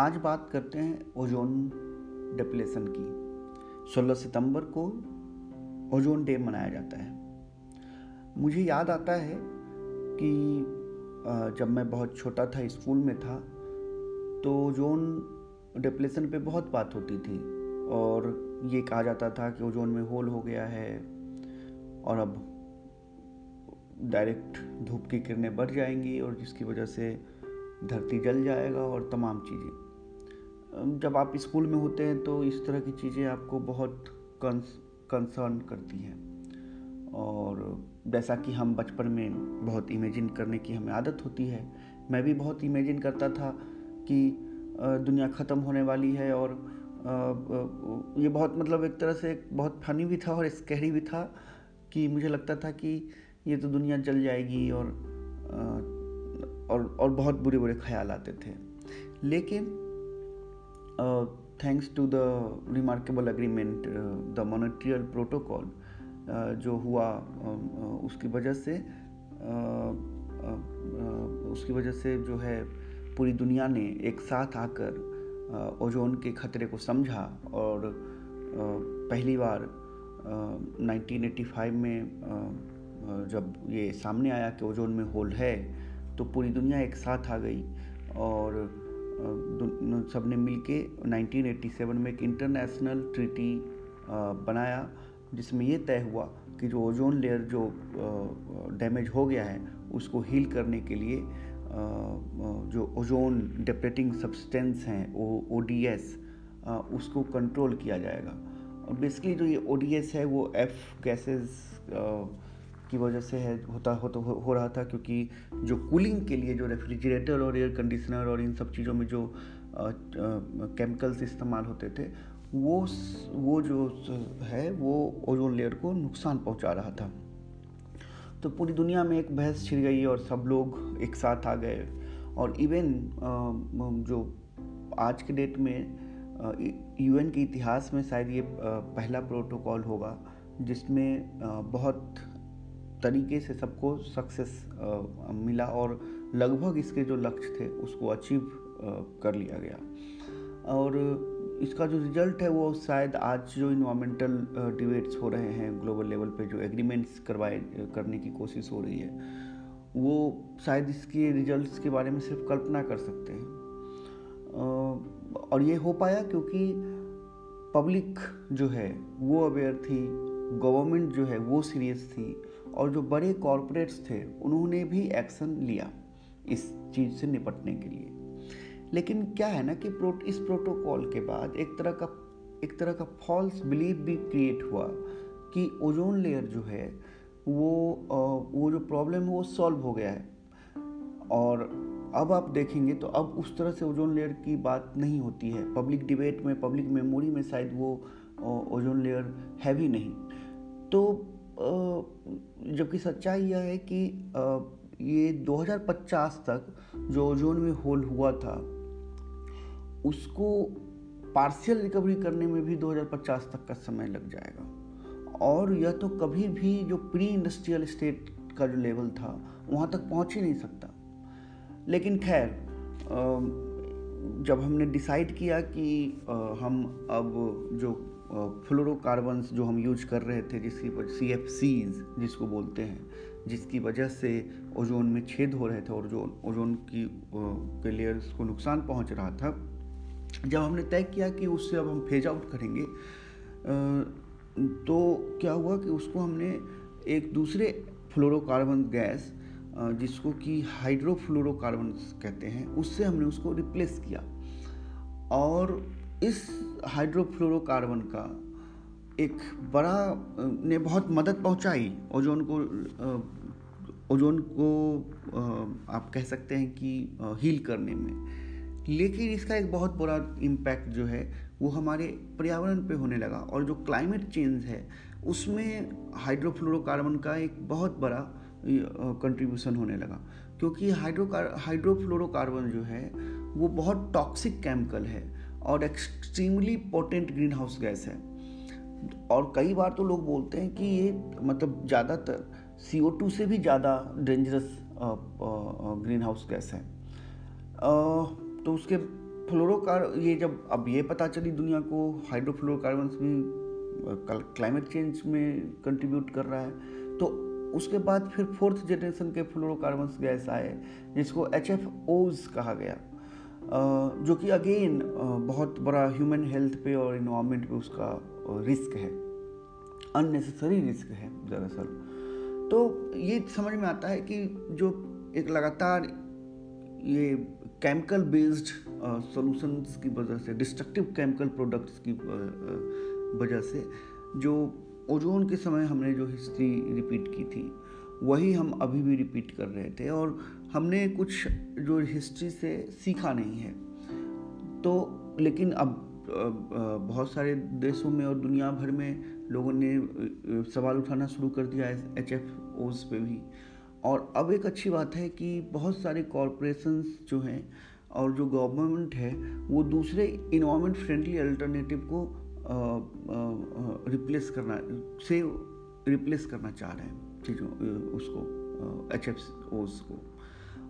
आज बात करते हैं ओजोन डिप्लेशन की। 16 सितंबर को ओजोन डे मनाया जाता है। मुझे याद आता है कि जब मैं बहुत छोटा था, स्कूल में था तो ओजोन डिप्लेशन पे बहुत बात होती थी और ये कहा जाता था कि ओजोन में होल हो गया है और अब डायरेक्ट धूप की किरणें बढ़ जाएँगी और जिसकी वजह से धरती जल जाएगा और तमाम चीज़ें। जब आप स्कूल में होते हैं तो इस तरह की चीज़ें आपको बहुत कंसर्न करती हैं। और जैसा कि हम बचपन में बहुत इमेजिन करने की हमें आदत होती है, मैं भी बहुत इमेजिन करता था कि दुनिया ख़त्म होने वाली है और ये बहुत मतलब एक तरह से बहुत फनी भी था और स्कैरी भी था कि मुझे लगता था कि ये तो दुनिया जल जाएगी और और और बहुत बुरे बुरे ख्याल आते थे। लेकिन thanks to the remarkable agreement the Montreal protocol जो हुआ uh, उसकी वजह से uh, uh, उसकी वजह से जो है पूरी दुनिया ने एक साथ आकर ओजोन के खतरे को समझा और पहली बार 1985 में जब ये सामने आया कि ओजोन में होल है तो पूरी दुनिया एक साथ आ गई और सबने मिल के नाइनटीन में एक इंटरनेशनल ट्रीटी बनाया, जिसमें ये तय हुआ कि जो ओजोन लेयर जो डैमेज हो गया है, उसको हील करने के लिए जो ओजोन डिप्रेटिंग सब्सटेंस हैं, ओ डी एस उसको कंट्रोल किया जाएगा। और बेसिकली जो ये ओ डी एस है, वो एफ़ गैसेस की वजह से है होता हो तो हो, रहा था क्योंकि जो कूलिंग के लिए जो रेफ्रिजरेटर और एयर कंडीशनर और इन सब चीज़ों में जो केमिकल्स इस्तेमाल होते थे वो वो जो है वो ओजोन लेयर को नुकसान पहुँचा रहा था। तो पूरी दुनिया में एक बहस छिड़ गई और सब लोग एक साथ आ गए और इवन जो आज के डेट में यूएन के इतिहास में शायद ये पहला प्रोटोकॉल होगा जिसमें बहुत तरीके से सबको सक्सेस मिला और लगभग इसके जो लक्ष्य थे उसको अचीव कर लिया गया। और इसका जो रिज़ल्ट है वो शायद आज जो इन्वामेंटल डिबेट्स हो रहे हैं ग्लोबल लेवल पे जो एग्रीमेंट्स करवाए, करने की कोशिश हो रही है, वो शायद इसके रिजल्ट्स के बारे में सिर्फ़ कल्पना कर सकते हैं। और ये हो पाया क्योंकि पब्लिक जो है वो अवेयर थी गवर्नमेंट जो है वो सीरियस थी और जो बड़े कॉरपोरेट्स थे, उन्होंने भी एक्शन लिया इस चीज़ से निपटने के लिए। लेकिन क्या है ना कि प्रोट, इस प्रोटोकॉल के बाद एक तरह का, एक तरह का फॉल्स बिलीव भी क्रिएट हुआ कि ओजोन लेयर जो है वो वो जो प्रॉब्लम है वो सॉल्व हो गया है। और अब आप देखेंगे तो अब उस तरह से ओजोन लेयर की बात नहीं होती है। पब्लिक डिबेट में, पब्लिक मेमोरी में शायद वो ओजोन लेयर है भी नहीं। तो जबकि सच्चाई यह है कि ये 2050 तक जो ओजोन में होल हुआ था, उसको पार्शियल रिकवरी करने में भी 2050 तक का समय लग जाएगा। और यह तो कभी भी जो प्री इंडस्ट्रियल स्टेट का जो लेवल था, वहाँ तक पहुँच ही नहीं सकता। लेकिन खैर जब हमने डिसाइड किया कि हम अब जो फ्लोरोकार्बन्स जो हम यूज़ कर रहे थे, जिसकी सी एफ़ सीज जिसको बोलते हैं, जिसकी वजह से ओजोन में छेद हो रहे थे और जो ओजोन की के लेयर्स को नुकसान पहुँच रहा था, जब हमने तय किया कि उससे अब हम फ़ेज़ आउट करेंगे तो क्या हुआ कि उसको हमने एक दूसरे फ्लोरोकार्बन गैस जिसको कि हाइड्रोफ्लोरोकार्बन कहते हैं, उससे हमने उसको रिप्लेस किया। और इस हाइड्रोफ्लोरोकार्बन का एक बड़ा, ने बहुत मदद पहुंचाई। ओजोन को ओजोन को आप कह सकते हैं कि हील करने में। लेकिन इसका एक बहुत बड़ा इम्पैक्ट जो है, वो हमारे पर्यावरण पे होने लगा। और जो क्लाइमेट चेंज है, उसमें हाइड्रोफ्लोरोकार्बन का एक बहुत बड़ा कंट्रीब्यूशन होने लगा। क्योंकि हाइड्रोकार, हाइड्रोफ्लोरोकार्बन जो है, वो बहुत टॉक्सिक केमिकल है। और extremely potent green house gas है। और कई बार तो लोग बोलते हैं कि ये मतलब ज़्यादातर सी से भी ज़्यादा डेंजरस ग्रीन हाउस गैस है। तो उसके फ्लोरोकार ये जब अब ये पता चली दुनिया को हाइड्रोफ्लोरोकार्बन भी क्लाइमेट चेंज में कंट्रीब्यूट कर रहा है तो उसके बाद फिर फोर्थ जनरेशन के फ्लोरोकार्बन गैस आए, जिसको एच एफ़ ओज कहा गया। जो कि अगेन बहुत बड़ा ह्यूमन हेल्थ पे और इन्वामेंट पे उसका रिस्क है। अननेसेसरी रिस्क है दरअसल। तो ये समझ में आता है कि जो एक लगातार ये केमिकल बेस्ड सॉल्यूशंस की वजह से डिस्ट्रक्टिव केमिकल प्रोडक्ट्स की वजह से जो ओजोन के समय हमने जो हिस्ट्री रिपीट की थी, वही हम अभी भी रिपीट कर रहे थे और हमने कुछ जो हिस्ट्री से सीखा नहीं है। तो लेकिन अब बहुत सारे देशों में और दुनिया भर में लोगों ने सवाल उठाना शुरू कर दिया है एच एफ़ ओज पे भी। और अब एक अच्छी बात है कि बहुत सारे कॉरपोरेशंस जो हैं और जो गवर्नमेंट है, वो दूसरे इन्वायरमेंट फ्रेंडली अल्टरनेटिव को रिप्लेस करना, से रिप्लेस करना चाह रहे हैं चीज़ों उसको एच एफ़ ओज को।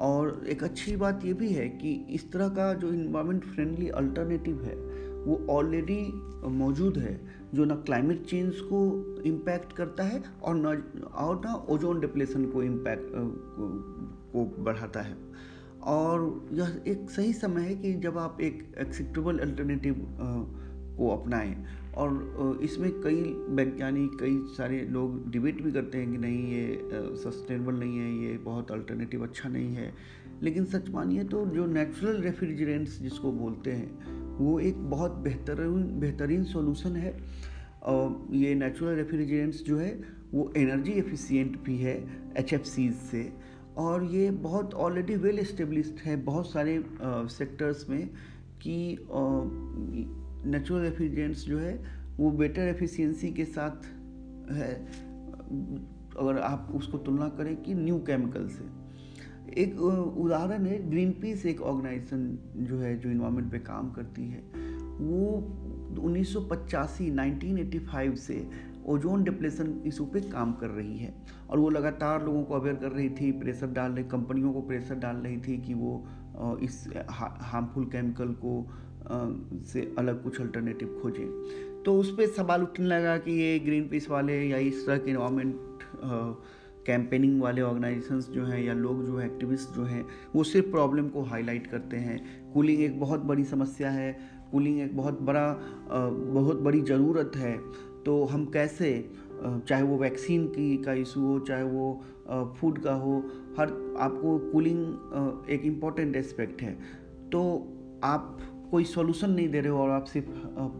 और एक अच्छी बात ये भी है कि इस तरह का जो इन्वायरमेंट फ्रेंडली अल्टरनेटिव है, वो ऑलरेडी मौजूद है, जो ना क्लाइमेट चेंज को इम्पैक्ट करता है और न, और ना ओजोन डिप्लेशन को इम्पैक्ट को बढ़ाता है। और यह एक सही समय है कि जब आप एक एक्सेप्टेबल अल्टरनेटिव को अपनाएँ। और इसमें कई वैज्ञानिक, कई सारे लोग डिबेट भी करते हैं कि नहीं ये सस्टेनेबल नहीं है, ये बहुत अल्टरनेटिव अच्छा नहीं है। लेकिन सच मानिए तो जो नेचुरल रेफ्रिजरेंट्स जिसको बोलते हैं, वो एक बहुत बेहतरीन बेहतरीन सोलूसन है। और ये नेचुरल रेफ्रिजरेंट्स जो है, वो एनर्जी एफिशिएंट भी है एच से। और ये बहुत ऑलरेडी वेल इस्टेब्लिश्ड है बहुत सारे सेक्टर्स में कि नेचुरल रेफ्रिजरेंट्स जो है, वो बेटर एफिशिएंसी के साथ है। अगर आप उसको तुलना करें कि न्यू केमिकल से। एक उदाहरण है ग्रीन पीस एक ऑर्गेनाइजेशन जो है, जो इन्वायरमेंट पे काम करती है। वो 1985 1985 से ओजोन डिप्लेशन इशू पे काम कर रही है। और वो लगातार लोगों को अवेयर कर रही थी प्रेशर डाल रही, कंपनियों को प्रेशर डाल रही थी कि वो इस हार्मफुल केमिकल को से अलग कुछ अल्टरनेटिव खोजें। तो उस पर सवाल उठने लगा कि ये ग्रीन पीस वाले या इस तरह के इन्वामेंट कैंपेनिंग वाले ऑर्गेनाइजेशंस जो हैं या लोग जो है एक्टिविस्ट जो हैं, वो सिर्फ़ प्रॉब्लम को हाईलाइट करते हैं। कूलिंग एक बहुत बड़ी समस्या है। कूलिंग एक बहुत बड़ा बहुत बड़ी ज़रूरत है। तो हम कैसे चाहे वो वैक्सीन की का इशू हो, चाहे वो फ़ूड का हो, हर आपको कूलिंग एक इंपॉर्टेंट एस्पेक्ट है। तो आप कोई सॉल्यूशन नहीं दे रहे हो और आप सिर्फ़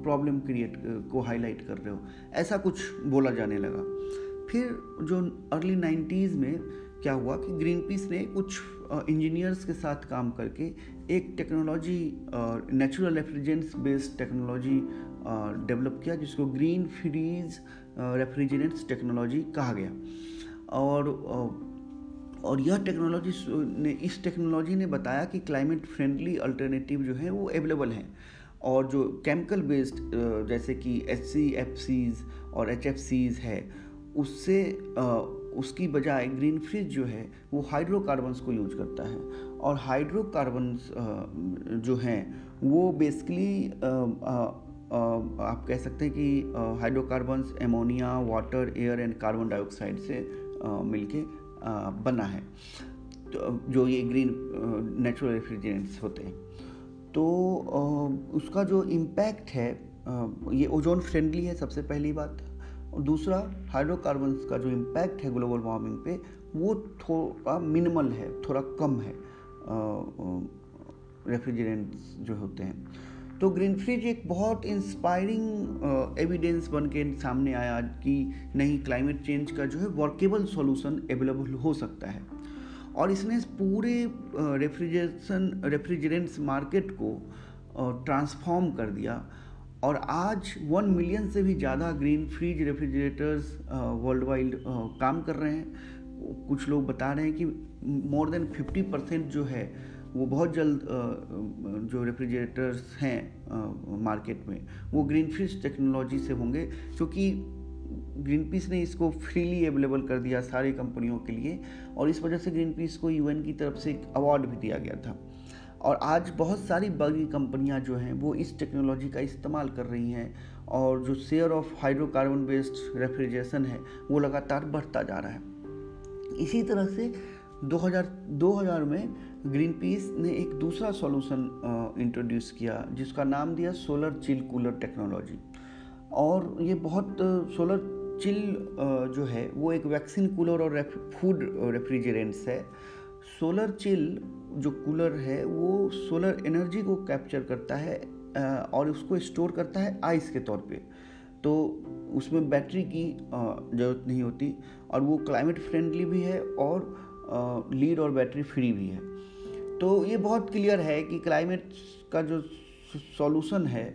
प्रॉब्लम क्रिएट को हाईलाइट कर रहे हो। ऐसा कुछ बोला जाने लगा। फिर जो अर्ली नाइन्टीज़ में क्या हुआ कि ग्रीन पीस ने कुछ इंजीनियर्स के साथ काम करके एक technology natural refrigerants based technology develop किया, जिसको ग्रीन फ्रीज रेफ्रिजरेंट्स टेक्नोलॉजी कहा गया। और और यह टेक्नोलॉजी ने, इस टेक्नोलॉजी ने बताया कि क्लाइमेट फ्रेंडली अल्टरनेटिव जो है वो अवेलेबल हैं। और जो केमिकल बेस्ड जैसे कि एच सी एफ़ सीज और एच एफ़ सीज है, उससे उसकी बजाय ग्रीन फ्रिज जो है, वो हाइड्रोकार्बन्स को यूज़ करता है। और हाइड्रोकार्बन्स जो हैं, वो बेसिकली आप कह सकते हैं कि hydrocarbons ammonia water air and carbon dioxide से मिलके बना है। तो जो ये ग्रीन नेचुरल रेफ्रिजरेंट्स होते हैं। तो उसका जो इम्पैक्ट है ये ओजोन फ्रेंडली है सबसे पहली बात। और दूसरा हाइड्रोकार्बन्स का जो इम्पैक्ट है ग्लोबल वार्मिंग पे, वो थोड़ा मिनिमल है, थोड़ा कम है रेफ्रिजरेंट्स जो होते हैं। तो ग्रीन फ्रिज एक बहुत इंस्पायरिंग एविडेंस बन के सामने आया कि नहीं क्लाइमेट चेंज का जो है वर्केबल सॉल्यूशन अवेलेबल हो सकता है। और इसने पूरे रेफ्रिजरेशन रेफ्रिजरेंट्स मार्केट को ट्रांसफॉर्म कर दिया। और आज वन मिलियन से भी ज़्यादा green fridge refrigerators world wide काम कर रहे हैं। कुछ लोग बता रहे हैं कि मोर देन फिफ्टी परसेंट जो है वो बहुत जल्द जो रेफ्रिजरेटर्स हैं मार्केट में, वो ग्रीन फ़िश टेक्नोलॉजी से होंगे, क्योंकि ग्रीन पीस ने इसको फ्रीली अवेलेबल कर दिया सारी कंपनियों के लिए, और इस वजह से ग्रीन पीस को यूएन की तरफ़ से एक अवार्ड भी दिया गया था। और आज बहुत सारी बड़ी कंपनियाँ जो हैं, वो इस टेक्नोलॉजी का इस्तेमाल कर रही हैं, और जो share of hydrocarbon based refrigeration है, वो लगातार बढ़ता जा रहा है। इसी तरह से 2000 2000 में ग्रीन पीस ने एक दूसरा सॉल्यूशन इंट्रोड्यूस किया, जिसका नाम दिया सोलर चिल कूलर टेक्नोलॉजी और ये बहुत सोलर चिल जो है, वो एक वैक्सीन कूलर और फ़ूड रेफ्रिजरेंट्स है. सोलर चिल जो कूलर है, वो सोलर एनर्जी को कैप्चर करता है और उसको स्टोर करता है आइस के तौर पे. तो उसमें बैटरी की ज़रूरत नहीं होती, और वो क्लाइमेट फ्रेंडली भी है और लीड और बैटरी फ्री भी है. तो ये बहुत क्लियर है कि क्लाइमेट का जो सॉल्यूशन है,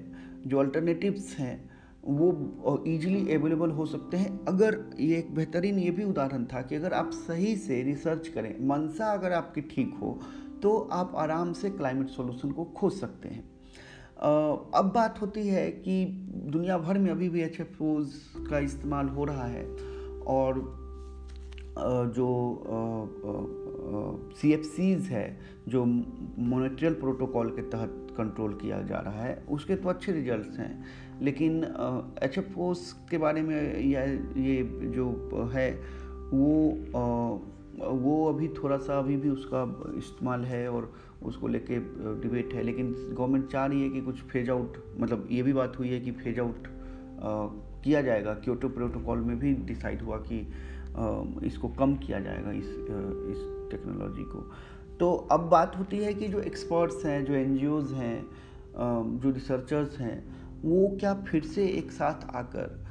जो अल्टरनेटिव्स हैं, वो ईजिली अवेलेबल हो सकते हैं। अगर ये एक बेहतरीन ये भी उदाहरण था कि अगर आप सही से रिसर्च करें, मनसा अगर आपकी ठीक हो तो आप आराम से क्लाइमेट सॉल्यूशन को खोज सकते हैं। अब बात होती है कि दुनिया भर में अभी भी एच का इस्तेमाल हो रहा है और जो सी एफ़ सीज है, जो मोनेट्रियल प्रोटोकॉल के तहत कंट्रोल किया जा रहा है, उसके तो अच्छे रिजल्ट्स हैं। लेकिन एच एफ़ ओस के बारे में या ये जो है, वो वो अभी थोड़ा सा अभी भी उसका इस्तेमाल है और उसको लेके डिबेट है। लेकिन गवर्नमेंट चाह रही है कि कुछ फ़ेज़ आउट मतलब ये भी बात हुई है कि फ़ेज़ आउट किया जाएगा क्योटो प्रोटोकॉल में भी डिसाइड हुआ कि इसको कम किया जाएगा इस इस टेक्नोलॉजी को। तो अब बात होती है कि जो एक्सपर्ट्स हैं, जो एन हैं जो रिसर्चर्स हैं, वो क्या फिर से एक साथ आकर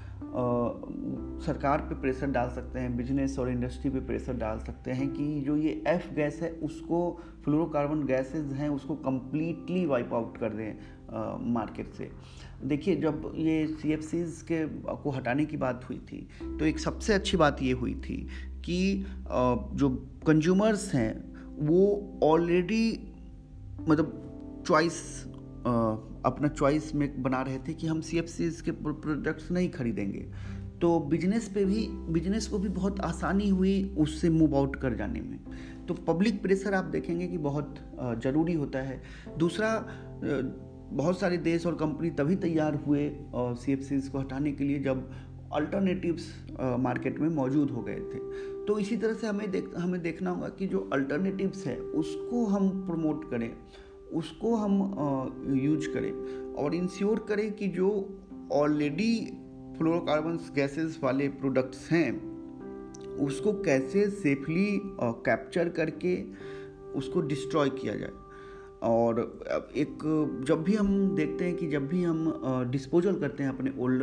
सरकार पे प्रेशर डाल सकते हैं बिज़नेस और इंडस्ट्री पे प्रेशर डाल सकते हैं कि जो ये एफ़ गैस है, उसको फ्लोरोकार्बन गैसेज हैं, उसको कम्प्लीटली वाइप आउट कर दें। मार्केट से। देखिए, जब ये सी एफ़ सीज के को हटाने की बात हुई थी तो एक सबसे अच्छी बात ये हुई थी कि जो कंज्यूमर्स हैं, वो ऑलरेडी मतलब चॉइस अपना चॉइस में बना रहे थे कि हम सी एफ़ सीज़ के प्रोडक्ट्स नहीं खरीदेंगे। तो बिज़नेस पे भी बिज़नेस को भी बहुत आसानी हुई उससे मूव आउट कर जाने में। तो पब्लिक प्रेशर आप देखेंगे कि बहुत ज़रूरी होता है। दूसरा बहुत सारे देश और कंपनी तभी तैयार हुए सी एफ़ को हटाने के लिए जब अल्टरनेटिव्स मार्केट में मौजूद हो गए थे। तो इसी तरह से हमें देख, हमें देखना होगा कि जो अल्टरनेटिव्स है, उसको हम प्रमोट करें, उसको हम यूज़ करें और इंश्योर करें कि जो ऑलरेडी फ्लोरोकार्बन गैसेस वाले प्रोडक्ट्स हैं, उसको कैसे सेफली कैप्चर करके उसको डिस्ट्रॉय किया जाए। और एक, जब भी हम देखते हैं कि जब भी हम डिस्पोजल करते हैं अपने ओल्ड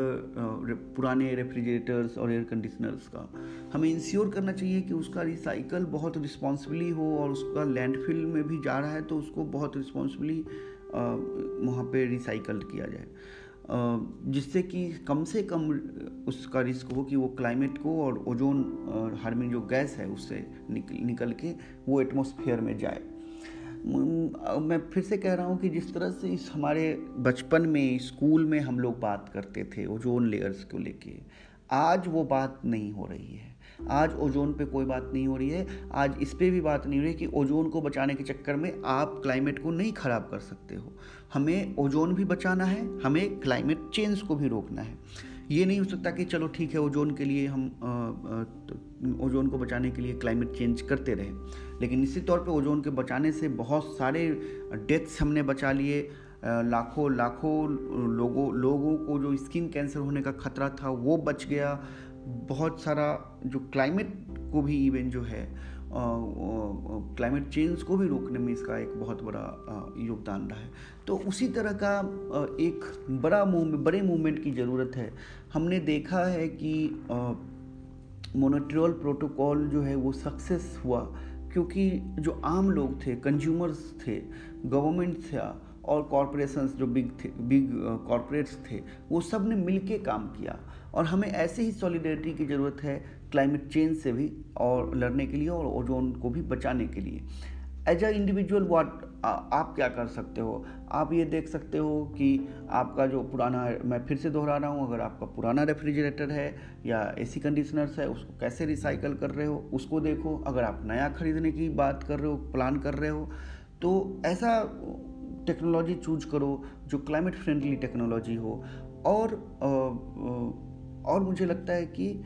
पुराने रेफ्रिजरेटर्स और एयर कंडीशनर्स का, हमें इंश्योर करना चाहिए कि उसका रिसाइकल बहुत रिस्पॉन्सिबली हो और उसका लैंडफिल में भी जा रहा है तो उसको बहुत रिस्पॉन्सिबली वहाँ पे रिसाइकल किया जाए। जिससे कि कम से कम उसका रिस्क हो कि वो क्लाइमेट को और ओजोन हार्मिंग जो गैस है उससे निकल निकल के वो एटमोसफियर में जाए। मैं फिर से कह रहा हूँ कि जिस तरह से इस हमारे बचपन में, स्कूल में हम लोग बात करते थे ओजोन लेयर्स को लेके, आज वो बात नहीं हो रही है। आज ओजोन पे कोई बात नहीं हो रही है। आज इस पर भी बात नहीं हो रही है कि ओजोन को बचाने के चक्कर में आप क्लाइमेट को नहीं ख़राब कर सकते हो। हमें ओजोन भी बचाना है, हमें क्लाइमेट चेंज को भी रोकना है। ये नहीं हो सकता कि चलो ठीक है, ओजोन के लिए हम ओजोन को बचाने के लिए क्लाइमेट चेंज करते रहे। लेकिन निश्चित तौर पे ओजोन के बचाने से बहुत सारे डेथ्स हमने बचा लिए। लाखों लाखों लोगों लोगों को जो स्किन कैंसर होने का खतरा था, वो बच गया। बहुत सारा जो क्लाइमेट को भी इवेंट जो है क्लाइमेट चेंज को भी रोकने में इसका एक बहुत बड़ा योगदान रहा है। तो उसी तरह का एक बड़ा मूव बड़े मूवमेंट की ज़रूरत है। हमने देखा है कि मोनोट्रियल प्रोटोकॉल जो है वो सक्सेस हुआ, क्योंकि जो आम लोग थे कंज्यूमर्स थे गवर्नमेंट था और कॉरपोरेशंस जो बिग थे बिग कॉरपोरेट्स थे, वो सबने मिल काम किया। और हमें ऐसे ही सॉलिडेरिटी की ज़रूरत है क्लाइमेट चेंज से भी और लड़ने के लिए और ओजोन को भी बचाने के लिए। एज अ इंडिविजुअल वाट आप क्या कर सकते हो? आप ये देख सकते हो कि आपका जो पुराना, मैं फिर से दोहरा रहा हूँ, अगर आपका पुराना रेफ्रिजरेटर है या एसी कंडीशनर्स है, उसको कैसे रिसाइकल कर रहे हो, उसको देखो। अगर आप नया खरीदने की बात कर रहे हो प्लान कर रहे हो तो ऐसा टेक्नोलॉजी चूज़ करो जो क्लाइमेट फ्रेंडली टेक्नोलॉजी हो। और और मुझे लगता है कि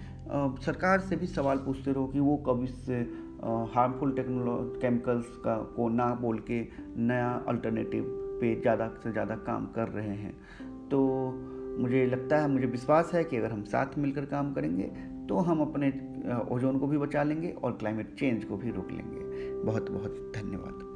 सरकार से भी सवाल पूछते रहो कि वो कब इससे हार्मफुल टेक्नोलॉ केमिकल्स का, को ना बोल के नया अल्टरनेटिव पे ज़्यादा से ज़्यादा काम कर रहे हैं। तो मुझे लगता है, मुझे विश्वास है कि अगर हम साथ मिलकर काम करेंगे तो हम अपने ओजोन को भी बचा लेंगे और क्लाइमेट चेंज को भी रोक लेंगे। बहुत बहुत धन्यवाद।